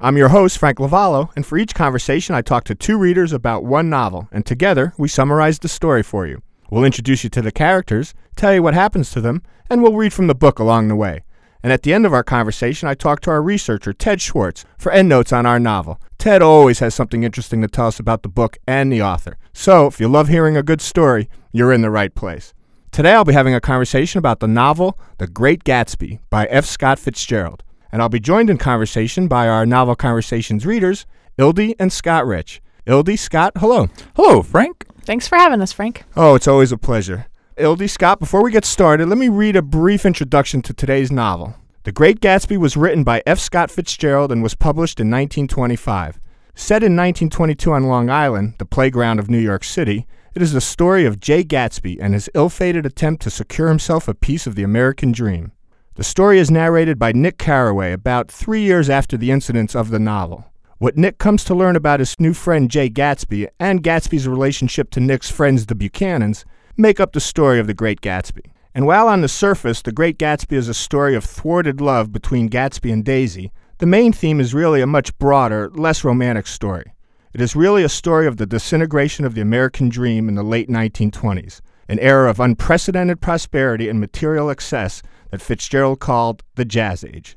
I'm your host, Frank Lavallo, and for each conversation, I talk to two readers about one novel, and together we summarize the story for you. We'll introduce you to the characters, tell you what happens to them, and we'll read from the book along the way. And at the end of our conversation, I talk to our researcher, Ted Schwartz, for endnotes on our novel. Ted always has something interesting to tell us about the book and the author. So, if you love hearing a good story, you're in the right place. Today, I'll be having a conversation about the novel The Great Gatsby by F. Scott Fitzgerald and I'll be joined in conversation by our Novel Conversations readers, Ildy and Scott Rich. Ildy, Scott, hello. Hello, Frank. Thanks for having us, Frank. Oh, it's always a pleasure. Ildy, Scott, before we get started, let me read a brief introduction to today's novel. The Great Gatsby was written by F. Scott Fitzgerald and was published in 1925. Set in 1922 on Long Island, the playground of New York City, it is the story of Jay Gatsby and his ill fated attempt to secure himself a piece of the American dream. The story is narrated by Nick Carraway about three years after the incidents of the novel. What Nick comes to learn about his new friend Jay Gatsby and Gatsby's relationship to Nick's friends, the Buchanans, make up the story of The Great Gatsby. And while on the surface, The Great Gatsby is a story of thwarted love between Gatsby and Daisy, the main theme is really a much broader, less romantic story. It is really a story of the disintegration of the American dream in the late 1920s, an era of unprecedented prosperity and material excess that Fitzgerald called the Jazz Age.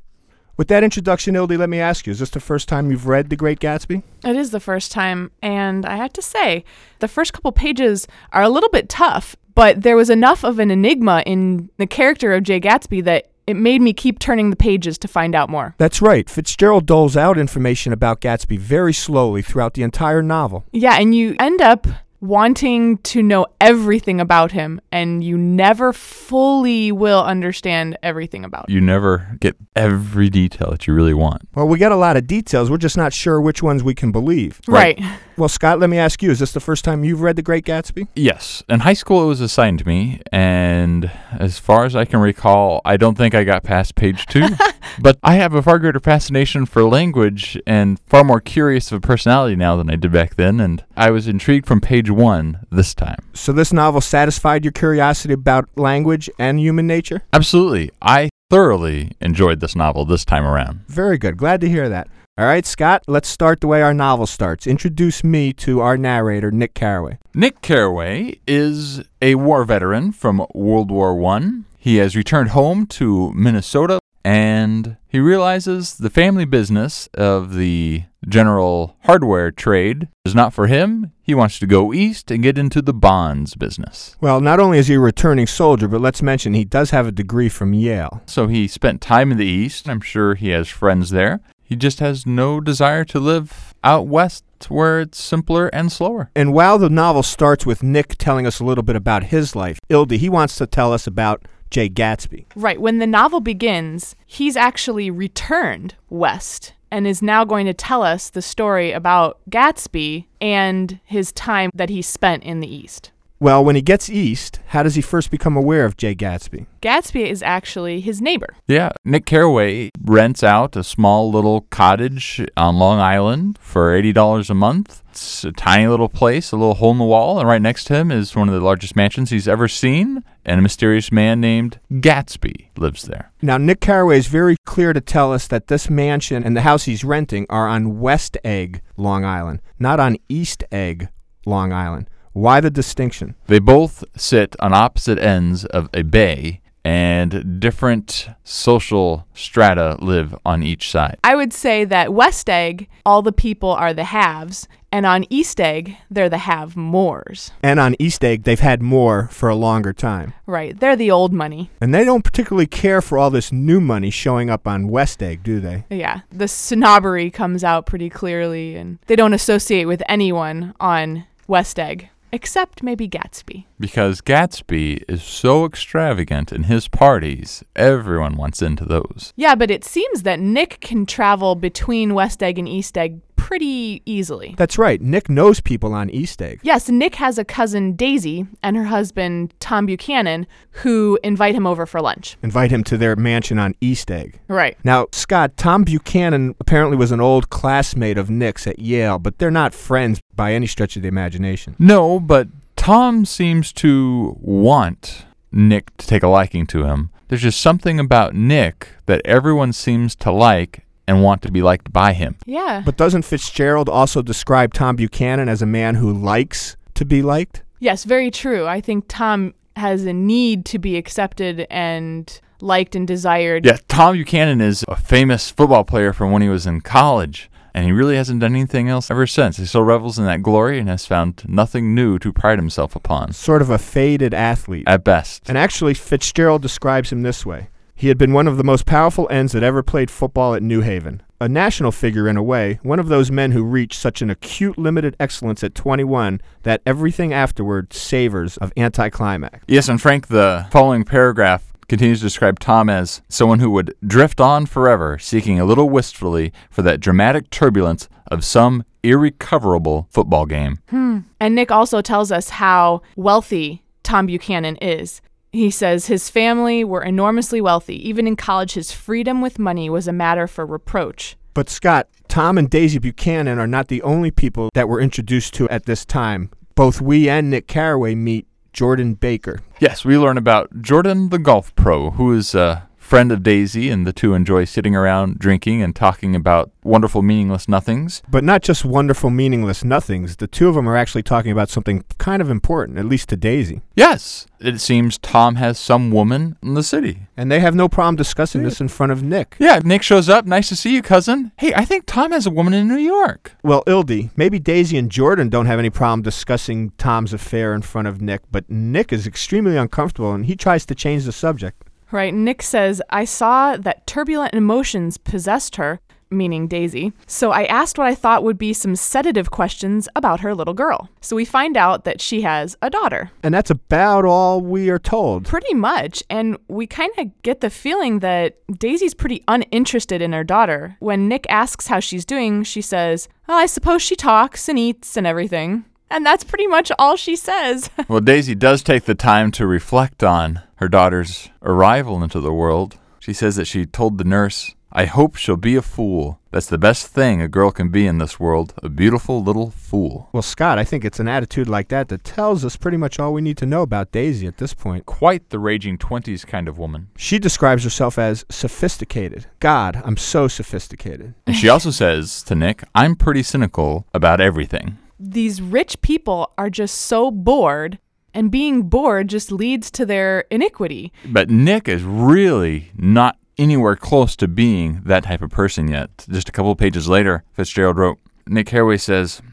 With that introduction, Ildy, let me ask you, is this the first time you've read The Great Gatsby? It is the first time, and I have to say, the first couple pages are a little bit tough, but there was enough of an enigma in the character of Jay Gatsby that it made me keep turning the pages to find out more. That's right. Fitzgerald doles out information about Gatsby very slowly throughout the entire novel. Yeah, and you end up wanting to know everything about him and you never fully will understand everything about him. You never get every detail that you really want. Well, we get a lot of details. We're just not sure which ones we can believe. Right. right. Well, Scott, let me ask you, is this the first time you've read The Great Gatsby? Yes. In high school it was assigned to me and as far as I can recall, I don't think I got past page 2. but I have a far greater fascination for language and far more curious of a personality now than I did back then and I was intrigued from page one this time. So this novel satisfied your curiosity about language and human nature? Absolutely. I thoroughly enjoyed this novel this time around. Very good. Glad to hear that. All right, Scott, let's start the way our novel starts. Introduce me to our narrator, Nick Carraway. Nick Carraway is a war veteran from World War I. He has returned home to Minnesota and he realizes the family business of the general hardware trade is not for him. He wants to go east and get into the bonds business. Well, not only is he a returning soldier, but let's mention he does have a degree from Yale. So he spent time in the east. I'm sure he has friends there. He just has no desire to live out west where it's simpler and slower. And while the novel starts with Nick telling us a little bit about his life, Ildy, he wants to tell us about Jay Gatsby. Right. When the novel begins, he's actually returned west and is now going to tell us the story about Gatsby and his time that he spent in the East. Well, when he gets east, how does he first become aware of Jay Gatsby? Gatsby is actually his neighbor. Yeah, Nick Carraway rents out a small little cottage on Long Island for $80 a month. It's a tiny little place, a little hole in the wall, and right next to him is one of the largest mansions he's ever seen, and a mysterious man named Gatsby lives there. Now, Nick Carraway is very clear to tell us that this mansion and the house he's renting are on West Egg, Long Island, not on East Egg, Long Island. Why the distinction? They both sit on opposite ends of a bay, and different social strata live on each side. I would say that West Egg, all the people are the haves, and on East Egg, they're the have mores. And on East Egg, they've had more for a longer time. Right, they're the old money. And they don't particularly care for all this new money showing up on West Egg, do they? Yeah, the snobbery comes out pretty clearly, and they don't associate with anyone on West Egg. Except maybe Gatsby. Because Gatsby is so extravagant in his parties, everyone wants into those. Yeah, but it seems that Nick can travel between West Egg and East Egg pretty easily. That's right. Nick knows people on East Egg. Yes, Nick has a cousin, Daisy, and her husband, Tom Buchanan, who invite him over for lunch. Invite him to their mansion on East Egg. Right. Now, Scott, Tom Buchanan apparently was an old classmate of Nick's at Yale, but they're not friends by any stretch of the imagination. No, but Tom seems to want Nick to take a liking to him. There's just something about Nick that everyone seems to like and want to be liked by him. Yeah. But doesn't Fitzgerald also describe Tom Buchanan as a man who likes to be liked? yes, very true. I think Tom has a need to be accepted and liked and desired. Yeah, Tom Buchanan is a famous football player from when he was in college, and he really hasn't done anything else ever since. He still revels in that glory and has found nothing new to pride himself upon, Sort of a faded athlete. at best. And actually, Fitzgerald describes him this way He had been one of the most powerful ends that ever played football at New Haven. A national figure in a way, one of those men who reached such an acute limited excellence at 21 that everything afterward savors of anticlimax. Yes, and Frank, the following paragraph continues to describe Tom as someone who would drift on forever, seeking a little wistfully for that dramatic turbulence of some irrecoverable football game. Hmm. And Nick also tells us how wealthy Tom Buchanan is. He says his family were enormously wealthy. Even in college, his freedom with money was a matter for reproach. But Scott, Tom and Daisy Buchanan are not the only people that we're introduced to at this time. Both we and Nick Carraway meet Jordan Baker. Yes, we learn about Jordan the golf pro, who is a friend of Daisy, and the two enjoy sitting around drinking and talking about wonderful, meaningless nothings. But not just wonderful, meaningless nothings. The two of them are actually talking about something kind of important, at least to Daisy. Yes, it seems Tom has some woman in the city. And they have no problem discussing this in front of Nick. Yeah, Nick shows up. Nice to see you, cousin. Hey, I think Tom has a woman in New York. Well, Ildy, maybe Daisy and Jordan don't have any problem discussing Tom's affair in front of Nick, but Nick is extremely uncomfortable and he tries to change the subject. Right? Nick says, I saw that turbulent emotions possessed her, meaning Daisy, so I asked what I thought would be some sedative questions about her little girl. So we find out that she has a daughter. And that's about all we are told. Pretty much. And we kind of get the feeling that Daisy's pretty uninterested in her daughter. When Nick asks how she's doing, she says, Well, I suppose she talks and eats and everything. And that's pretty much all she says. Well, Daisy does take the time to reflect on her daughter's arrival into the world. She says that she told the nurse, I hope she'll be a fool. That's the best thing a girl can be in this world a beautiful little fool. Well, Scott, I think it's an attitude like that that tells us pretty much all we need to know about Daisy at this point. Quite the raging 20s kind of woman. She describes herself as sophisticated. God, I'm so sophisticated. And she also says to Nick, I'm pretty cynical about everything. These rich people are just so bored, and being bored just leads to their iniquity. But Nick is really not anywhere close to being that type of person yet. Just a couple pages later, Fitzgerald wrote Nick Carraway says,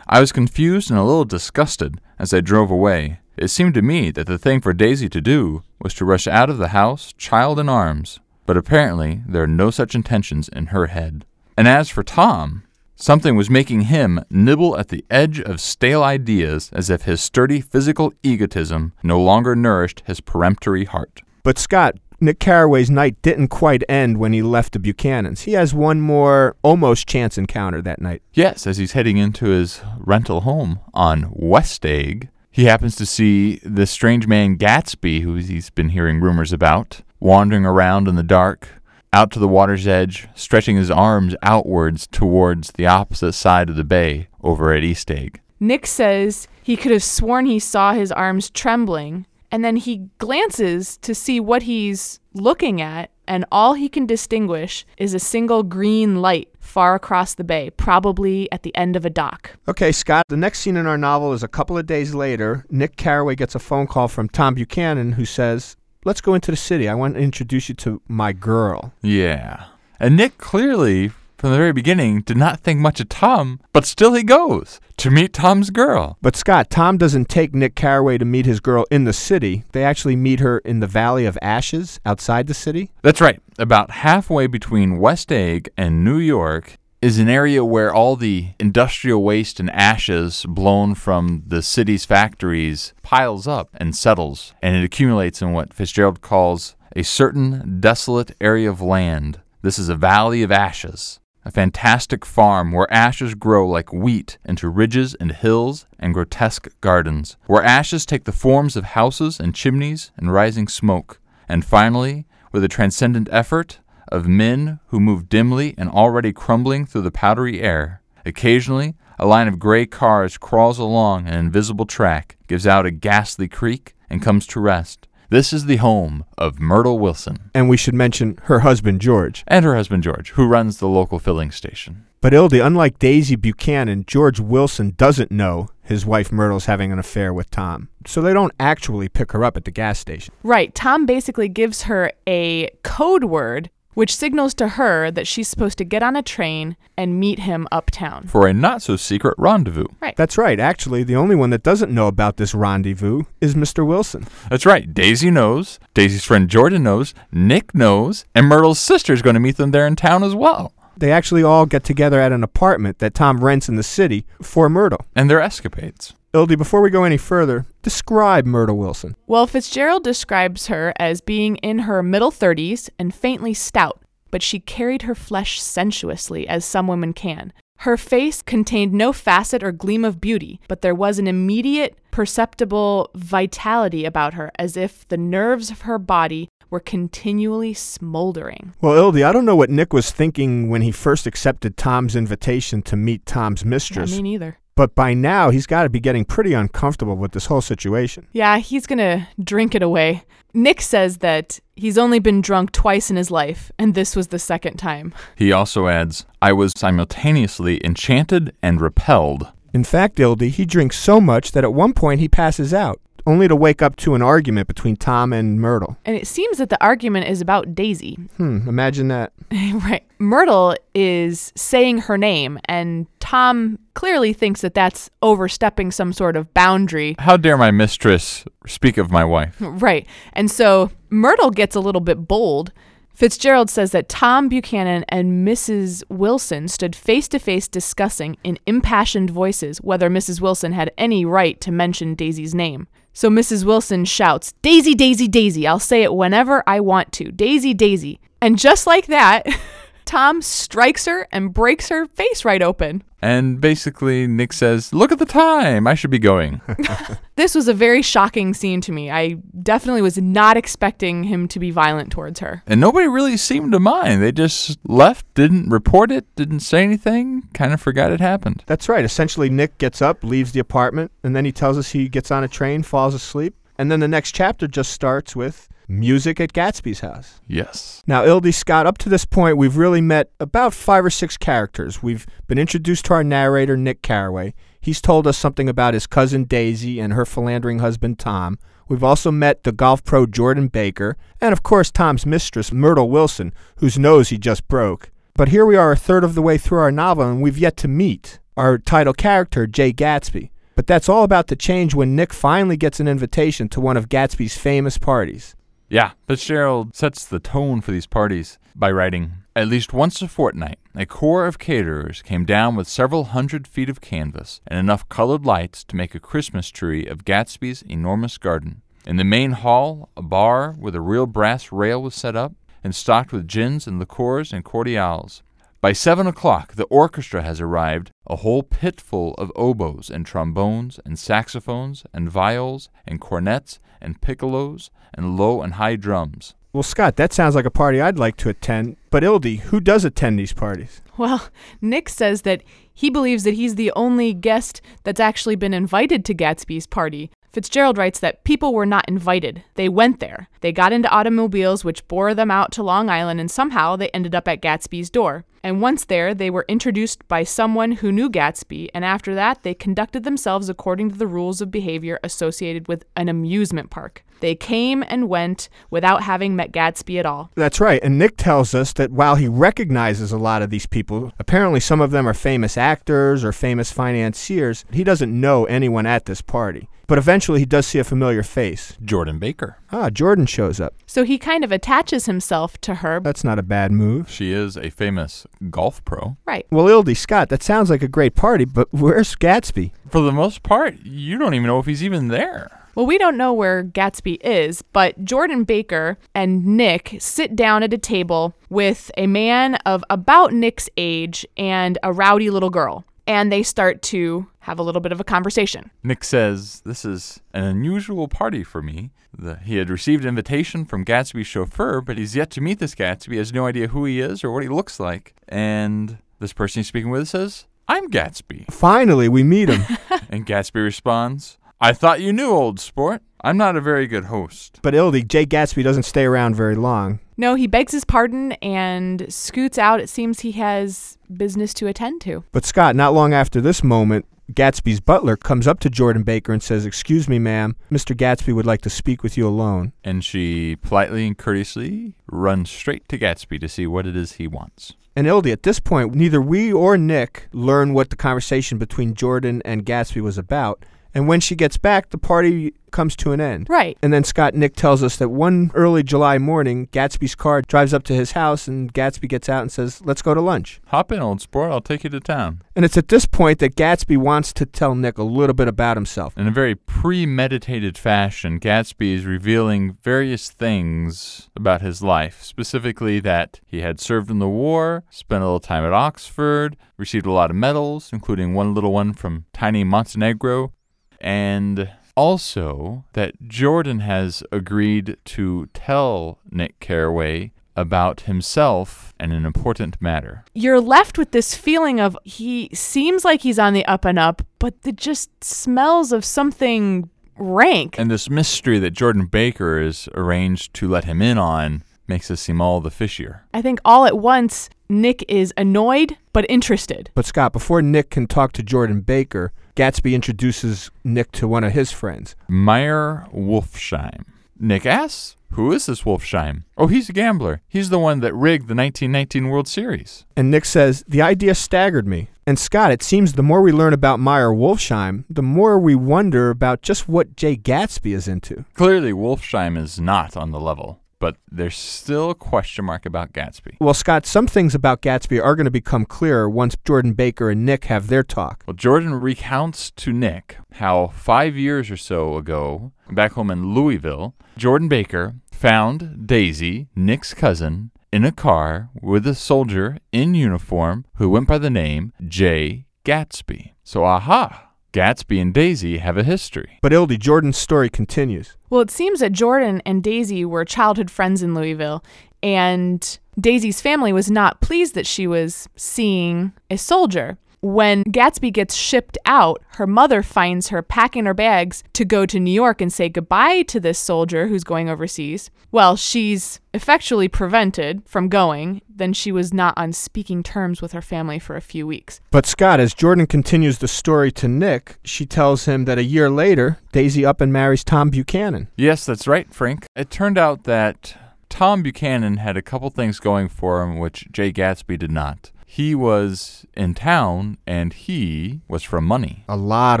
I was confused and a little disgusted as I drove away. It seemed to me that the thing for Daisy to do was to rush out of the house, child in arms, but apparently there are no such intentions in her head. And as for Tom, something was making him nibble at the edge of stale ideas as if his sturdy physical egotism no longer nourished his peremptory heart. But Scott, Nick Carraway's night didn't quite end when he left the Buchanans. He has one more almost chance encounter that night. Yes, as he's heading into his rental home on West Egg, he happens to see the strange man Gatsby, who he's been hearing rumors about, wandering around in the dark, out to the water's edge, stretching his arms outwards towards the opposite side of the bay over at East Egg. Nick says he could have sworn he saw his arms trembling, and then he glances to see what he's looking at, and all he can distinguish is a single green light far across the bay, probably at the end of a dock. Okay, Scott, the next scene in our novel is a couple of days later. Nick Carraway gets a phone call from Tom Buchanan who says, Let's go into the city. I want to introduce you to my girl. Yeah. And Nick clearly, from the very beginning, did not think much of Tom, but still he goes to meet Tom's girl. But Scott, Tom doesn't take Nick Carraway to meet his girl in the city. They actually meet her in the Valley of Ashes outside the city. That's right. About halfway between West Egg and New York is an area where all the industrial waste and ashes blown from the city's factories piles up and settles, and it accumulates in what Fitzgerald calls a certain desolate area of land. This is a valley of ashes, a fantastic farm where ashes grow like wheat into ridges and hills and grotesque gardens, where ashes take the forms of houses and chimneys and rising smoke, and finally, with a transcendent effort, of men who move dimly and already crumbling through the powdery air. Occasionally, a line of gray cars crawls along an invisible track, gives out a ghastly creak, and comes to rest. This is the home of Myrtle Wilson And we should mention her husband, George. and her husband George, who runs the local filling station. But Ildy, unlike Daisy Buchanan, George Wilson doesn't know his wife Myrtle's having an affair with Tom. So they don't actually pick her up at the gas station. Right. Tom basically gives her a code word which signals to her that she's supposed to get on a train and meet him uptown. For a not so secret rendezvous. Right. That's right. Actually, the only one that doesn't know about this rendezvous is Mr. Wilson. That's right. Daisy knows. Daisy's friend Jordan knows. Nick knows. And Myrtle's sister's going to meet them there in town as well. They actually all get together at an apartment that Tom rents in the city for Myrtle. And their escapades. Ildy, before we go any further, describe Myrtle Wilson. Well, Fitzgerald describes her as being in her middle 30s and faintly stout, but she carried her flesh sensuously, as some women can. Her face contained no facet or gleam of beauty, but there was an immediate, perceptible vitality about her, as if the nerves of her body were continually smoldering. Well, Ildy, I don't know what Nick was thinking when he first accepted Tom's invitation to meet Tom's I mistress, mean, either. But by now he's got to be getting pretty uncomfortable with this whole situation. Yeah, he's gonna drink it away. Nick says that he's only been drunk twice in his life, and this was the second time. He also adds, I was simultaneously enchanted and repelled. In fact, Ildy, he drinks so much that at one point he passes out, only to wake up to an argument between Tom and Myrtle. And it seems that the argument is about Daisy. Hmm, imagine that. right. Myrtle is saying her name, and Tom clearly thinks that that's overstepping some sort of boundary. How dare my mistress speak of my wife? Right. And so Myrtle gets a little bit bold. Fitzgerald says that Tom Buchanan and Mrs. Wilson stood face to face discussing in impassioned voices whether Mrs. Wilson had any right to mention Daisy's name. So Mrs. Wilson shouts, Daisy, Daisy, Daisy. I'll say it whenever I want to. Daisy, Daisy. And just like that, Tom strikes her and breaks her face right open. And basically, Nick says, Look at the time. I should be going. This was a very shocking scene to me. I definitely was not expecting him to be violent towards her. and nobody really seemed to mind. They just left, didn't report it, didn't say anything, kind of forgot it happened. That's right. Essentially, Nick gets up, leaves the apartment, and then he tells us he gets on a train, falls asleep. And then the next chapter just starts with music at Gatsby's house. Yes. Now, Ildy Scott, up to this point, we've really met about five or six characters. We've been introduced to our narrator, Nick Carraway. He's told us something about his cousin Daisy and her philandering husband, Tom. We've also met the golf pro Jordan Baker, and of course, Tom's mistress, Myrtle Wilson, whose nose he just broke. But here we are a third of the way through our novel, and we've yet to meet our title character, Jay Gatsby. But that's all about to change when Nick finally gets an invitation to one of Gatsby's famous parties. Yeah, Fitzgerald sets the tone for these parties by writing At least once a fortnight, a corps of caterers came down with several hundred feet of canvas and enough colored lights to make a Christmas tree of Gatsby's enormous garden. In the main hall, a bar with a real brass rail was set up and stocked with gins and liqueurs and cordials. By seven o'clock, the orchestra has arrived, a whole pit full of oboes and trombones and saxophones and viols and cornets and piccolos and low and high drums. Well, Scott, that sounds like a party I'd like to attend. But Ildy, who does attend these parties? Well, Nick says that he believes that he's the only guest that's actually been invited to Gatsby's party. Fitzgerald writes that people were not invited. They went there. They got into automobiles which bore them out to Long Island, and somehow they ended up at Gatsby's door. And once there, they were introduced by someone who knew Gatsby, and after that, they conducted themselves according to the rules of behavior associated with an amusement park. They came and went without having met Gatsby at all. That's right. And Nick tells us that while he recognizes a lot of these people, apparently some of them are famous actors or famous financiers, he doesn't know anyone at this party. But eventually he does see a familiar face. Jordan Baker. Ah, Jordan shows up. So he kind of attaches himself to her. That's not a bad move. She is a famous golf pro. Right. Well, Ildy Scott, that sounds like a great party, but where's Gatsby? For the most part, you don't even know if he's even there. Well, we don't know where Gatsby is, but Jordan Baker and Nick sit down at a table with a man of about Nick's age and a rowdy little girl. And they start to have a little bit of a conversation. Nick says, This is an unusual party for me. The, he had received an invitation from Gatsby's chauffeur, but he's yet to meet this Gatsby. He has no idea who he is or what he looks like. And this person he's speaking with says, I'm Gatsby. Finally, we meet him. And Gatsby responds, I thought you knew, old sport. I'm not a very good host. but Ildy, Jay Gatsby doesn't stay around very long. No, he begs his pardon and scoots out. It seems he has business to attend to. But Scott, not long after this moment, Gatsby's butler comes up to Jordan Baker and says, Excuse me, ma'am, Mr. Gatsby would like to speak with you alone. And she politely and courteously runs straight to Gatsby to see what it is he wants. And Ildy, at this point, neither we or Nick learn what the conversation between Jordan and Gatsby was about. And when she gets back, the party comes to an end. Right. And then Scott Nick tells us that one early July morning, Gatsby's car drives up to his house, and Gatsby gets out and says, Let's go to lunch. Hop in, old sport. I'll take you to town. And it's at this point that Gatsby wants to tell Nick a little bit about himself. In a very premeditated fashion, Gatsby is revealing various things about his life, specifically that he had served in the war, spent a little time at Oxford, received a lot of medals, including one little one from tiny Montenegro, and also that Jordan has agreed to tell Nick Carraway about himself and an important matter. You're left with this feeling of he seems like he's on the up and up, but it just smells of something rank. And this mystery that Jordan Baker is arranged to let him in on makes us seem all the fishier. I think all at once, Nick is annoyed but interested. But Scott, before Nick can talk to Jordan Baker, Gatsby introduces Nick to one of his friends. Meyer Wolfsheim. Nick asks, Who is this Wolfsheim? Oh, he's a gambler. He's the one that rigged the 1919 World Series. And Nick says, The idea staggered me. And Scott, it seems the more we learn about Meyer Wolfsheim, the more we wonder about just what Jay Gatsby is into. Clearly, Wolfsheim is not on the level, but there's still a question mark about Gatsby. Well, Scott, some things about Gatsby are going to become clearer once Jordan Baker and Nick have their talk. Well, Jordan recounts to Nick how five years or so ago, back home in Louisville, Jordan Baker found Daisy, Nick's cousin, in a car with a soldier in uniform who went by the name Jay Gatsby. So, aha, Gatsby and Daisy have a history. But Ildy, Jordan's story continues. Well, it seems that Jordan and Daisy were childhood friends in Louisville, and Daisy's family was not pleased that she was seeing a soldier. When Gatsby gets shipped out, her mother finds her packing her bags to go to New York and say goodbye to this soldier who's going overseas. Well, she's effectually prevented from going, then she was not on speaking terms with her family for a few weeks. But Scott, as Jordan continues the story to Nick, she tells him that a year later, Daisy up and marries Tom Buchanan. Yes, that's right, Frank. It turned out that Tom Buchanan had a couple things going for him which Jay Gatsby did not. He was in town and he was from money. A lot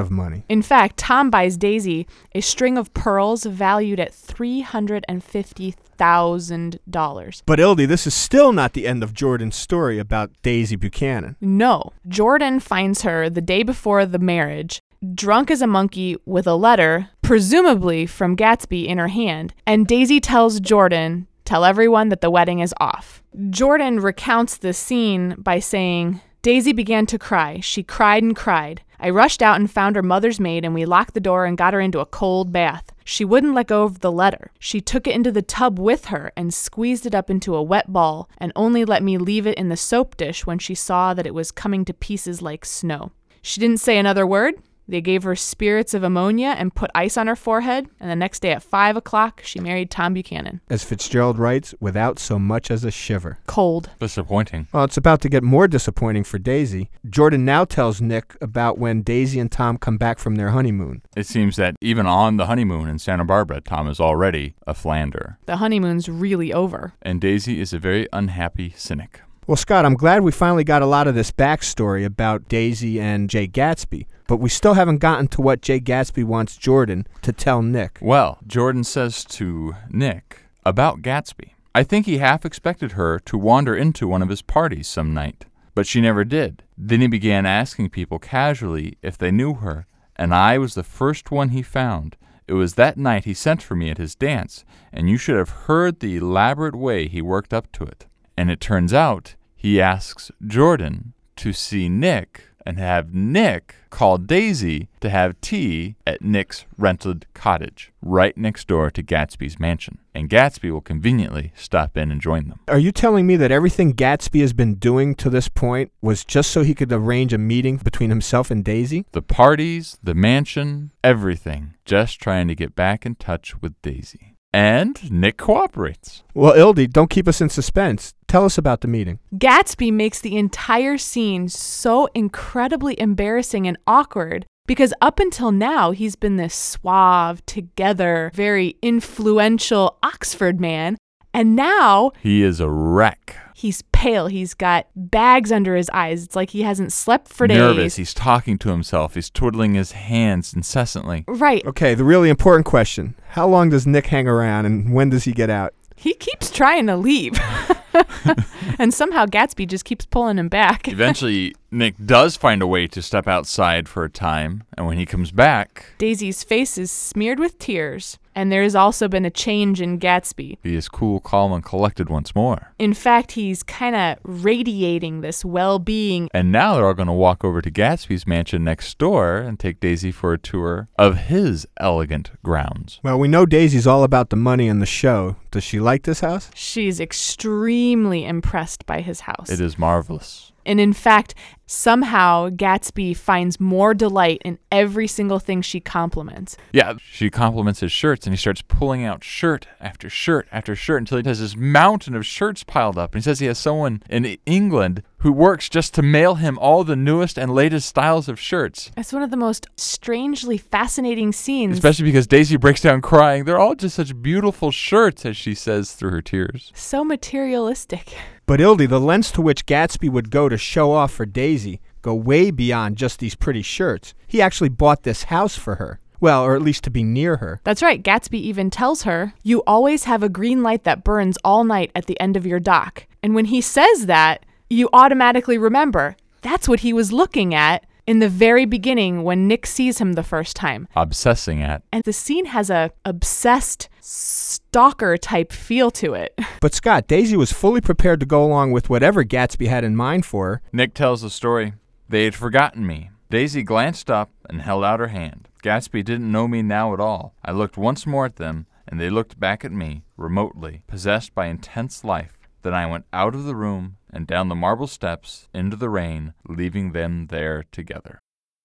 of money. In fact, Tom buys Daisy a string of pearls valued at $350,000. But Ildy, this is still not the end of Jordan's story about Daisy Buchanan. No, Jordan finds her the day before the marriage, drunk as a monkey with a letter, presumably from Gatsby, in her hand, and Daisy tells Jordan, Tell everyone that the wedding is off. Jordan recounts the scene by saying, Daisy began to cry. She cried and cried. I rushed out and found her mother's maid, and we locked the door and got her into a cold bath. She wouldn't let go of the letter. She took it into the tub with her and squeezed it up into a wet ball, and only let me leave it in the soap dish when she saw that it was coming to pieces like snow. She didn't say another word, They gave her spirits of ammonia and put ice on her forehead, and the next day at 5 o'clock, she married Tom Buchanan. As Fitzgerald writes, without so much as a shiver. Cold. Disappointing. Well, it's about to get more disappointing for Daisy. Jordan now tells Nick about when Daisy and Tom come back from their honeymoon. It seems that even on the honeymoon in Santa Barbara, Tom is already a Flander. The honeymoon's really over. And Daisy is a very unhappy cynic. Well, Scott, I'm glad we finally got a lot of this backstory about Daisy and Jay Gatsby, but we still haven't gotten to what Jay Gatsby wants Jordan to tell Nick. Well, Jordan says to Nick about Gatsby. I think he half expected her to wander into one of his parties some night, but she never did. Then he began asking people casually if they knew her, and I was the first one he found. It was that night he sent for me at his dance, and you should have heard the elaborate way he worked up to it. And it turns out he asks Jordan to see Nick and have Nick call Daisy to have tea at Nick's rented cottage right next door to Gatsby's mansion. And Gatsby will conveniently stop in and join them. Are you telling me that everything Gatsby has been doing to this point was just so he could arrange a meeting between himself and Daisy? The parties, the mansion, everything, just trying to get back in touch with Daisy. And Nick cooperates. Well, Ildy, don't keep us in suspense. Tell us about the meeting. Gatsby makes the entire scene so incredibly embarrassing and awkward because up until now, he's been this suave, together, very influential Oxford man. And now He is a wreck. he's pale. He's got bags under his eyes. It's like he hasn't slept for days. Nervous. He's talking to himself. He's twiddling his hands incessantly. Right. Okay, the really important question How long does Nick hang around and when does he get out? He keeps trying to leave. and somehow Gatsby just keeps pulling him back. Eventually, Nick does find a way to step outside for a time, and when he comes back, Daisy's face is smeared with tears, and there has also been a change in Gatsby. he is cool, calm, and collected once more. In fact, he's kind of radiating this well being. And now they're all going to walk over to Gatsby's mansion next door and take Daisy for a tour of his elegant grounds. Well, we know Daisy's all about the money and the show. Does she like this house? She's extremely impressed by his house. It is marvelous. And in fact, somehow Gatsby finds more delight in every single thing she compliments. Yeah, she compliments his shirts, and he starts pulling out shirt after shirt after shirt until he has this mountain of shirts piled up. And he says he has someone in England who works just to mail him all the newest and latest styles of shirts. It's one of the most strangely fascinating scenes. Especially because Daisy breaks down crying. They're all just such beautiful shirts, as she says through her tears. so materialistic. But Ildy, the lengths to which Gatsby would go to show off for Daisy go way beyond just these pretty shirts. He actually bought this house for her. Well, or at least to be near her. That's right. Gatsby even tells her, You always have a green light that burns all night at the end of your dock. And when he says that, you automatically remember that's what he was looking at in the very beginning when Nick sees him the first time. Obsessing at. And the scene has a obsessed stalker type feel to it. But Scott, Daisy was fully prepared to go along with whatever Gatsby had in mind for her. Nick tells the story. They had forgotten me. Daisy glanced up and held out her hand. Gatsby didn't know me now at all. I looked once more at them, and they looked back at me, remotely, possessed by intense life. Then I went out of the room and down the marble steps into the rain, leaving them there together.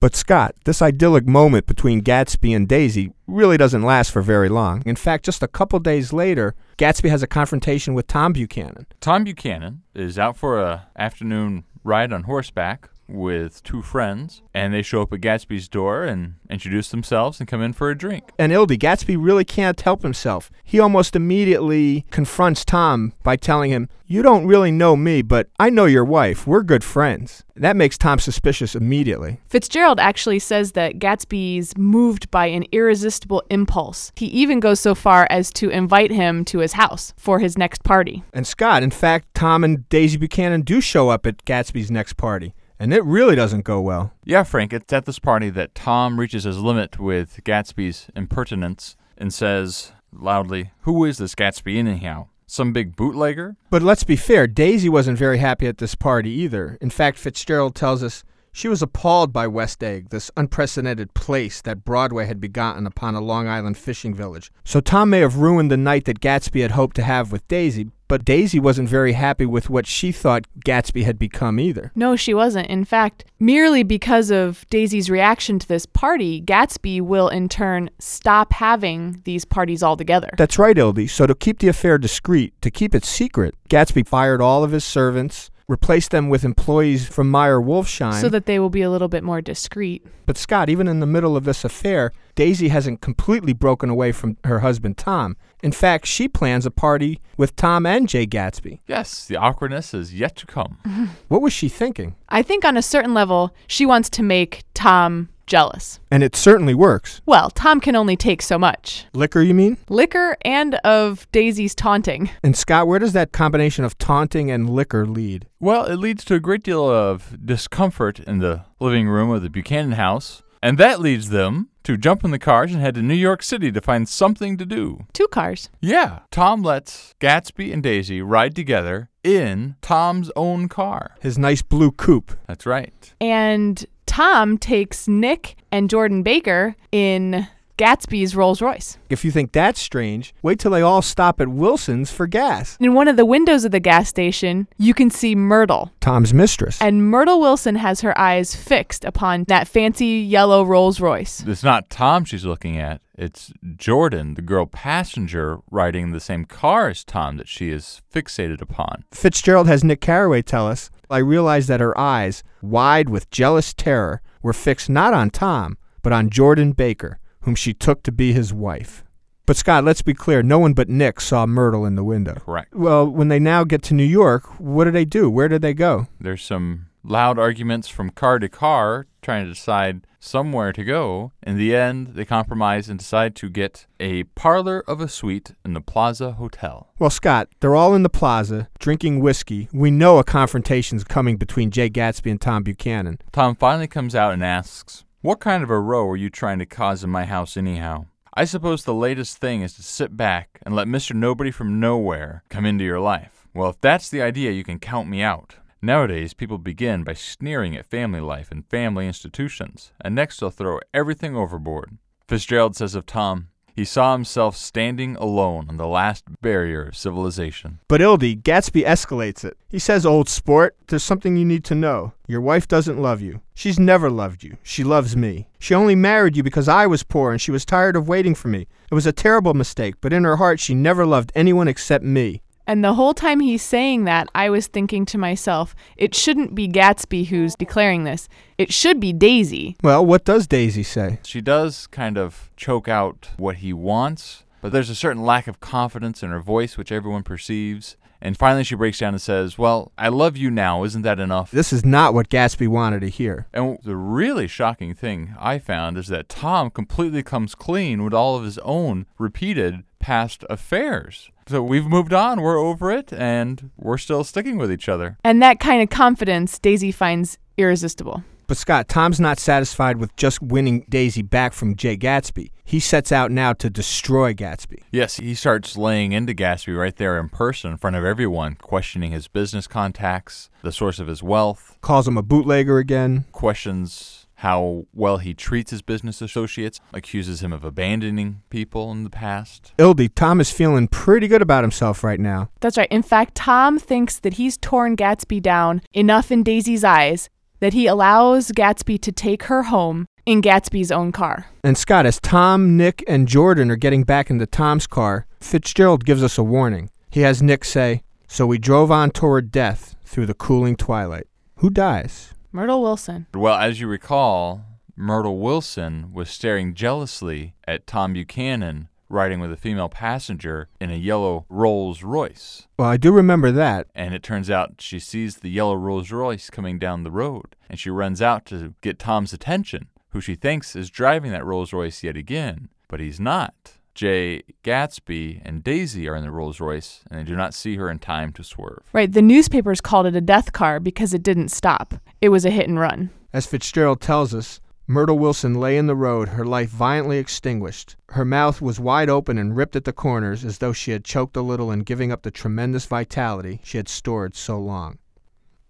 But Scott, this idyllic moment between Gatsby and Daisy really doesn't last for very long. In fact, just a couple days later, Gatsby has a confrontation with Tom Buchanan. Tom Buchanan is out for a afternoon ride on horseback with two friends, and they show up at Gatsby's door and introduce themselves and come in for a drink. And Ildy, Gatsby really can't help himself. He almost immediately confronts Tom by telling him, You don't really know me, but I know your wife. We're good friends. That makes Tom suspicious immediately. Fitzgerald actually says that Gatsby's moved by an irresistible impulse. He even goes so far as to invite him to his house for his next party. And Scott, in fact, Tom and Daisy Buchanan do show up at Gatsby's next party. And it really doesn't go well. Yeah, Frank, it's at this party that Tom reaches his limit with Gatsby's impertinence and says loudly, Who is this Gatsby anyhow? Some big bootlegger? But let's be fair, Daisy wasn't very happy at this party either. In fact, Fitzgerald tells us she was appalled by West Egg, this unprecedented place that Broadway had begotten upon a Long Island fishing village. So Tom may have ruined the night that Gatsby had hoped to have with Daisy, but Daisy wasn't very happy with what she thought Gatsby had become either. No, she wasn't. In fact, merely because of Daisy's reaction to this party, Gatsby will in turn stop having these parties altogether. That's right, Ildy. So to keep the affair discreet, to keep it secret, Gatsby fired all of his servants, replaced them with employees from Meyer Wolfsheim. so that they will be a little bit more discreet. But Scott, even in the middle of this affair, Daisy hasn't completely broken away from her husband Tom. In fact, she plans a party with Tom and Jay Gatsby. Yes, the awkwardness is yet to come. What was she thinking? I think on a certain level, she wants to make Tom jealous. And it certainly works. Well, Tom can only take so much Liquor, you mean? liquor and of Daisy's taunting. And Scott, where does that combination of taunting and liquor lead? Well, it leads to a great deal of discomfort in the living room of the Buchanan house, and that leads them to jump in the cars and head to New York City to find something to do. Two cars. Yeah, Tom lets Gatsby and Daisy ride together in Tom's own car. His nice blue coupe. That's right. And Tom takes Nick and Jordan Baker in Gatsby's Rolls Royce. If you think that's strange, wait till they all stop at Wilson's for gas. In one of the windows of the gas station, you can see Myrtle. Tom's mistress. And Myrtle Wilson has her eyes fixed upon that fancy yellow Rolls Royce. It's not Tom she's looking at. It's Jordan, the girl passenger riding in the same car as Tom that she is fixated upon. Fitzgerald has Nick Carraway tell us, I realized that her eyes, wide with jealous terror, were fixed not on Tom, but on Jordan Baker, whom she took to be his wife. But Scott, let's be clear, no one but Nick saw Myrtle in the window. Correct. Well, when they now get to New York, what do they do? Where do they go? There's some loud arguments from car to car trying to decide somewhere to go. In the end, they compromise and decide to get a parlor of a suite in the Plaza Hotel. Well, Scott, they're all in the plaza, drinking whiskey. We know a confrontation's coming between Jay Gatsby and Tom Buchanan. Tom finally comes out and asks, What kind of a row are you trying to cause in my house, anyhow? I suppose the latest thing is to sit back and let Mr. Nobody from Nowhere come into your life. Well, if that's the idea, you can count me out. Nowadays, people begin by sneering at family life and family institutions, and next they'll throw everything overboard. Fitzgerald says of Tom, he saw himself standing alone on the last barrier of civilization. But Ildy, Gatsby escalates it. He says, Old sport, there's something you need to know. Your wife doesn't love you. She's never loved you. She loves me. She only married you because I was poor and she was tired of waiting for me. It was a terrible mistake, but in her heart, she never loved anyone except me. And the whole time he's saying that, I was thinking to myself, it shouldn't be Gatsby who's declaring this. It should be Daisy. Well, what does Daisy say? She does kind of choke out what he wants, but there's a certain lack of confidence in her voice, which everyone perceives. And finally, she breaks down and says, Well, I love you now. Isn't that enough? This is not what Gatsby wanted to hear. And the really shocking thing I found is that Tom completely comes clean with all of his own repeated past affairs. So we've moved on, we're over it, and we're still sticking with each other. And that kind of confidence Daisy finds irresistible. But Scott, Tom's not satisfied with just winning Daisy back from Jay Gatsby. He sets out now to destroy Gatsby. Yes, he starts laying into Gatsby right there in person in front of everyone, questioning his business contacts, the source of his wealth, Calls him a bootlegger again. questions how well he treats his business associates, accuses him of abandoning people in the past. Ildy, Tom is feeling pretty good about himself right now. That's right. In fact, Tom thinks that he's torn Gatsby down enough in Daisy's eyes that he allows Gatsby to take her home in Gatsby's own car. And Scott, as Tom, Nick, and Jordan are getting back into Tom's car, Fitzgerald gives us a warning. He has Nick say, So we drove on toward death through the cooling twilight. Who dies? Myrtle Wilson. Well, as you recall, Myrtle Wilson was staring jealously at Tom Buchanan riding with a female passenger in a yellow Rolls Royce. Well, I do remember that. And it turns out she sees the yellow Rolls Royce coming down the road, and she runs out to get Tom's attention, who she thinks is driving that Rolls Royce yet again, but he's not. Jay Gatsby and Daisy are in the Rolls Royce, and they do not see her in time to swerve. Right, the newspapers called it a death car because it didn't stop. It was a hit and run. As Fitzgerald tells us, Myrtle Wilson lay in the road, her life violently extinguished. Her mouth was wide open and ripped at the corners as though she had choked a little in giving up the tremendous vitality she had stored so long.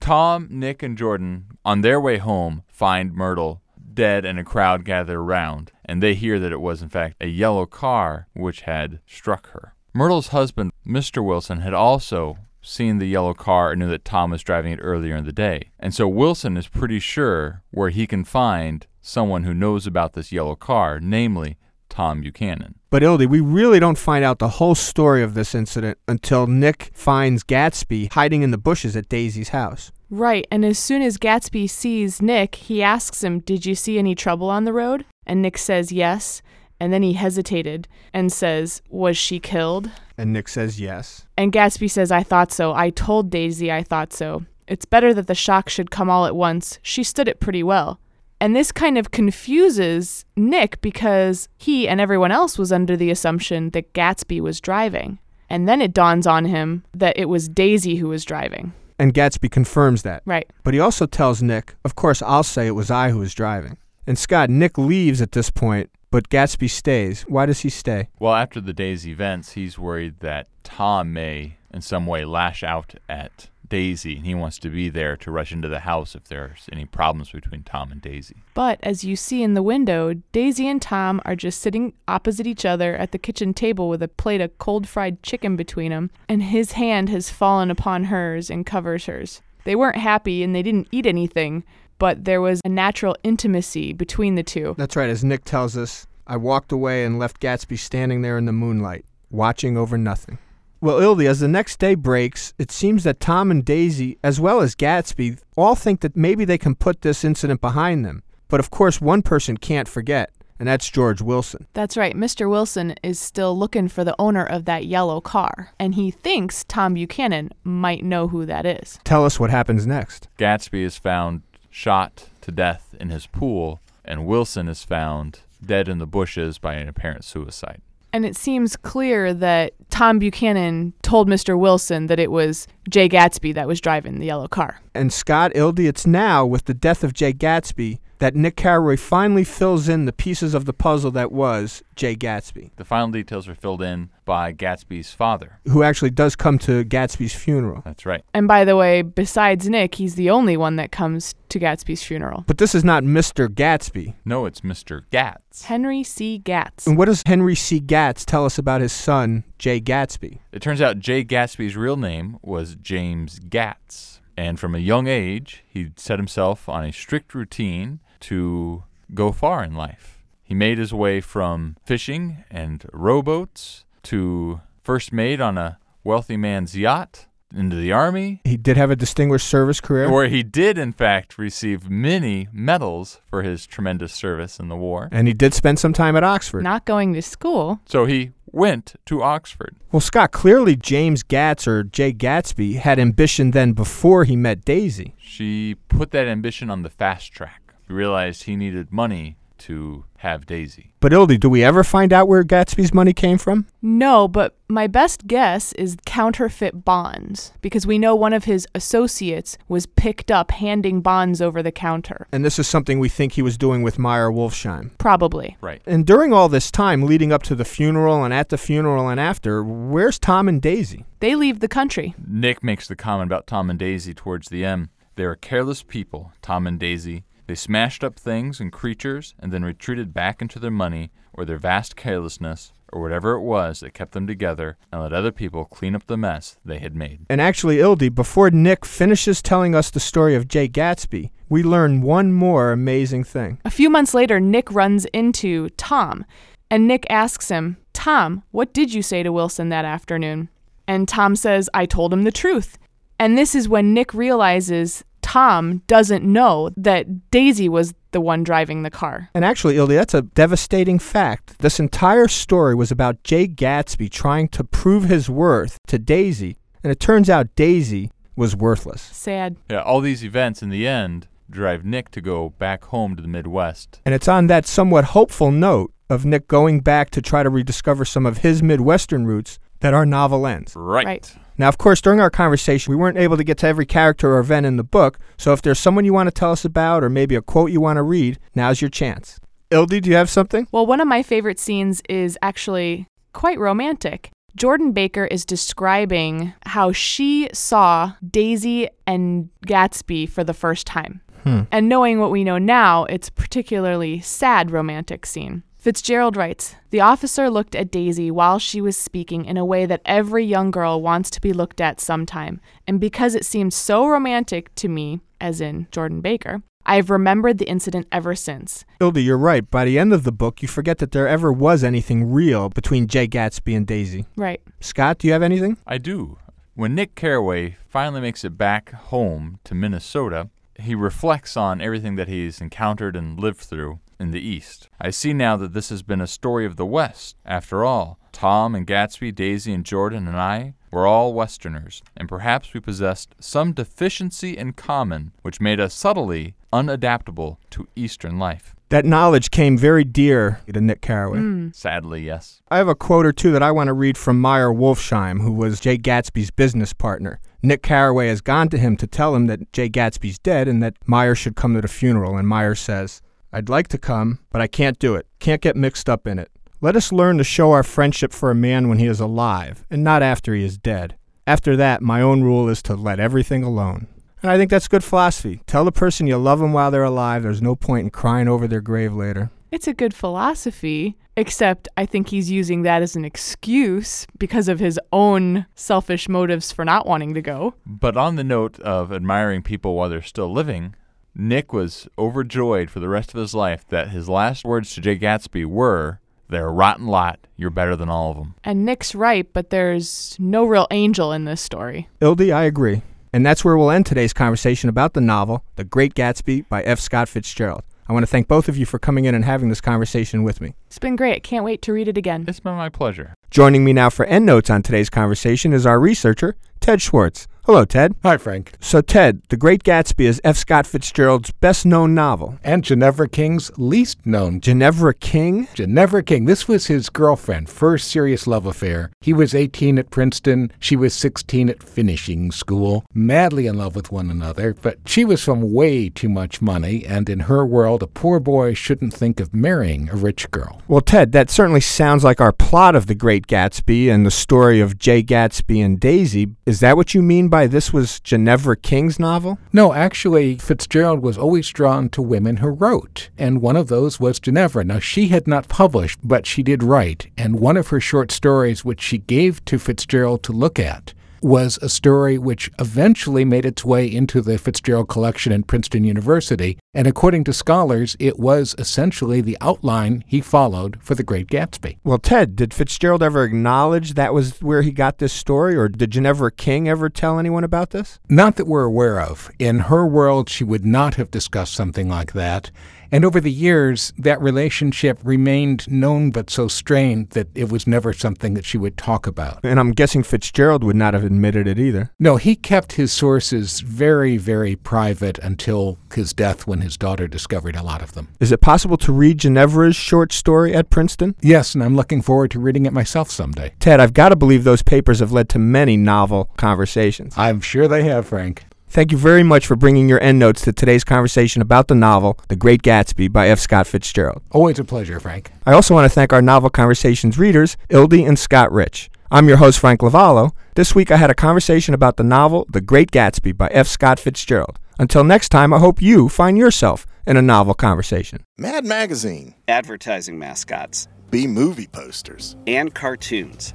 Tom, Nick, and Jordan, on their way home, find Myrtle dead and a crowd gather around, and they hear that it was, in fact, a yellow car which had struck her. Myrtle's husband, Mr. Wilson, had also seen the yellow car and knew that Tom was driving it earlier in the day. And so Wilson is pretty sure where he can find someone who knows about this yellow car, namely Tom Buchanan. But Ildy, we really don't find out the whole story of this incident until Nick finds Gatsby hiding in the bushes at Daisy's house. Right, and as soon as Gatsby sees Nick, he asks him, Did you see any trouble on the road? And Nick says yes. And then he hesitated and says, Was she killed? And Nick says yes. And Gatsby says, I thought so. I told Daisy I thought so. It's better that the shock should come all at once. She stood it pretty well. And this kind of confuses Nick because he and everyone else was under the assumption that Gatsby was driving. And then it dawns on him that it was Daisy who was driving. And Gatsby confirms that. Right. But he also tells Nick, Of course, I'll say it was I who was driving. And Scott, Nick leaves at this point, but Gatsby stays. Why does he stay? Well, after the day's events, he's worried that Tom may, in some way, lash out at Daisy, and he wants to be there to rush into the house if there's any problems between Tom and Daisy. But as you see in the window, Daisy and Tom are just sitting opposite each other at the kitchen table with a plate of cold fried chicken between them, and his hand has fallen upon hers and covers hers. They weren't happy and they didn't eat anything, but there was a natural intimacy between the two. That's right, as Nick tells us, I walked away and left Gatsby standing there in the moonlight, watching over nothing. Well, Ildy, as the next day breaks, it seems that Tom and Daisy, as well as Gatsby, all think that maybe they can put this incident behind them. But of course, one person can't forget, and that's George Wilson. That's right. Mr. Wilson is still looking for the owner of that yellow car, and he thinks Tom Buchanan might know who that is. Tell us what happens next. Gatsby is found shot to death in his pool, and Wilson is found dead in the bushes by an apparent suicide. And it seems clear that Tom Buchanan told Mr. Wilson that it was Jay Gatsby that was driving the yellow car. And Scott Ildy, it's now, with the death of Jay Gatsby, that Nick Carraway finally fills in the pieces of the puzzle that was Jay Gatsby, The final details are filled in by Gatsby's father. who actually does come to Gatsby's funeral. That's right. And by the way, besides Nick, he's the only one that comes to Gatsby's funeral. But this is not Mr. Gatsby. No, it's Mr. Gatz. Henry C. Gatz. And what does Henry C. Gatz tell us about his son, Jay Gatsby? It turns out Jay Gatsby's real name was James Gatz. And from a young age, he set himself on a strict routine to go far in life. He made his way from fishing and rowboats to first mate on a wealthy man's yacht into the army, He did have a distinguished service career. where he did, in fact, receive many medals for his tremendous service in the war. and he did spend some time at Oxford. Not going to school. So he went to Oxford. Well, Scott, clearly James Gatz or Jay Gatsby had ambition then before he met Daisy. She put that ambition on the fast track. He realized he needed money to have Daisy. But Ildy, do we ever find out where Gatsby's money came from? No, but my best guess is counterfeit bonds because we know one of his associates was picked up handing bonds over the counter. And this is something we think he was doing with Meyer Wolfshiem. Probably. Right. And during all this time leading up to the funeral and at the funeral and after, where's Tom and Daisy? They leave the country. Nick makes the comment about Tom and Daisy towards the end. They are careless people, Tom and Daisy. They smashed up things and creatures and then retreated back into their money or their vast carelessness or whatever it was that kept them together and let other people clean up the mess they had made. And actually, Ildy, before Nick finishes telling us the story of Jay Gatsby, we learn one more amazing thing. A few months later, Nick runs into Tom, and Nick asks him, Tom, what did you say to Wilson that afternoon? And Tom says, I told him the truth. And this is when Nick realizes Tom doesn't know that Daisy was the one driving the car. And actually, Ildy, that's a devastating fact. This entire story was about Jay Gatsby trying to prove his worth to Daisy, and it turns out Daisy was worthless. Sad. Yeah, all these events in the end drive Nick to go back home to the Midwest. And it's on that somewhat hopeful note of Nick going back to try to rediscover some of his Midwestern roots that our novel ends. Right. Right. Now, of course, during our conversation, we weren't able to get to every character or event in the book, so if there's someone you want to tell us about or maybe a quote you want to read, now's your chance. Ildy, do you have something? Well, one of my favorite scenes is actually quite romantic. Jordan Baker is describing how she saw Daisy and Gatsby for the first time. Hmm. And knowing what we know now, it's a particularly sad romantic scene. Fitzgerald writes The officer looked at Daisy while she was speaking in a way that every young girl wants to be looked at sometime. And because it seemed so romantic to me, as in Jordan Baker, I've remembered the incident ever since. Ildy, you're right. By the end of the book, you forget that there ever was anything real between Jay Gatsby and Daisy. Right. Scott, do you have anything? I do. When Nick Carraway finally makes it back home to Minnesota, he reflects on everything that he's encountered and lived through in the East. I see now that this has been a story of the West. After all, Tom and Gatsby, Daisy and Jordan and I were all Westerners, and perhaps we possessed some deficiency in common which made us subtly unadaptable to Eastern life. That knowledge came very dear to Nick Carraway. Hmm. Sadly, yes. I have a quote or two that I want to read from Meyer Wolfshiem, who was Jay Gatsby's business partner. Nick Carraway has gone to him to tell him that Jay Gatsby's dead and that Meyer should come to the funeral, and Meyer says, I'd like to come, but I can't do it. Can't get mixed up in it. Let us learn to show our friendship for a man when he is alive, and not after he is dead. After that, my own rule is to let everything alone. And I think that's good philosophy. Tell the person you love them while they're alive. There's no point in crying over their grave later. It's a good philosophy, except I think he's using that as an excuse because of his own selfish motives for not wanting to go. But on the note of admiring people while they're still living, Nick was overjoyed for the rest of his life that his last words to Jay Gatsby were, They're a rotten lot. You're better than all of them. And Nick's right, but there's no real angel in this story. Ildy, I agree. And that's where we'll end today's conversation about the novel, The Great Gatsby by F. Scott Fitzgerald. I want to thank both of you for coming in and having this conversation with me. It's been great. Can't wait to read it again. It's been my pleasure. Joining me now for endnotes on today's conversation is our researcher, Ted Schwartz. Hello, Ted. Hi, Frank. So, Ted, The Great Gatsby is F. Scott Fitzgerald's best known novel. And Ginevra King's least known. Ginevra King? Ginevra King. This was his girlfriend, first serious love affair. He was 18 at Princeton. She was 16 at finishing school. Madly in love with one another, but she was from way too much money, and in her world, a poor boy shouldn't think of marrying a rich girl. Well, Ted, that certainly sounds like our plot of The Great Gatsby and the story of Jay Gatsby and Daisy. Is that what you mean by this was Ginevra King's novel? No, actually, Fitzgerald was always drawn to women who wrote, and one of those was Ginevra. Now, she had not published, but she did write, and one of her short stories, which she gave to Fitzgerald to look at, was a story which eventually made its way into the Fitzgerald collection in Princeton University, and according to scholars, it was essentially the outline he followed for The Great Gatsby. Well, Ted, did Fitzgerald ever acknowledge that was where he got this story, or did Ginevra King ever tell anyone about this? Not that we're aware of. In her world, she would not have discussed something like that. And over the years, that relationship remained known but so strained that it was never something that she would talk about. And I'm guessing Fitzgerald would not have admitted it either. No, he kept his sources very, very private until his death when his daughter discovered a lot of them. Is it possible to read Ginevra's short story at Princeton? Yes, and I'm looking forward to reading it myself someday. Ted, I've got to believe those papers have led to many novel conversations. I'm sure they have, Frank. Thank you very much for bringing your endnotes to today's conversation about the novel, The Great Gatsby by F. Scott Fitzgerald. Oh, Always a pleasure, Frank. I also want to thank our Novel Conversations readers, Ildy and Scott Rich. I'm your host, Frank Lavallo. This week I had a conversation about the novel, The Great Gatsby by F. Scott Fitzgerald. Until next time, I hope you find yourself in a novel conversation. Mad Magazine, advertising mascots, B movie posters. and cartoons.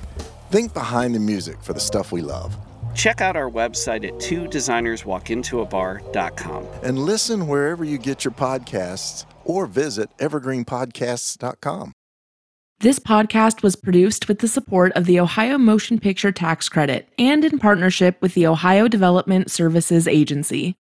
Think behind the music for the stuff we love. Check out our website at two designerswalkintoabar.com. And listen wherever you get your podcasts or visit evergreenpodcasts.com. This podcast was produced with the support of the Ohio Motion Picture Tax Credit and in partnership with the Ohio Development Services Agency.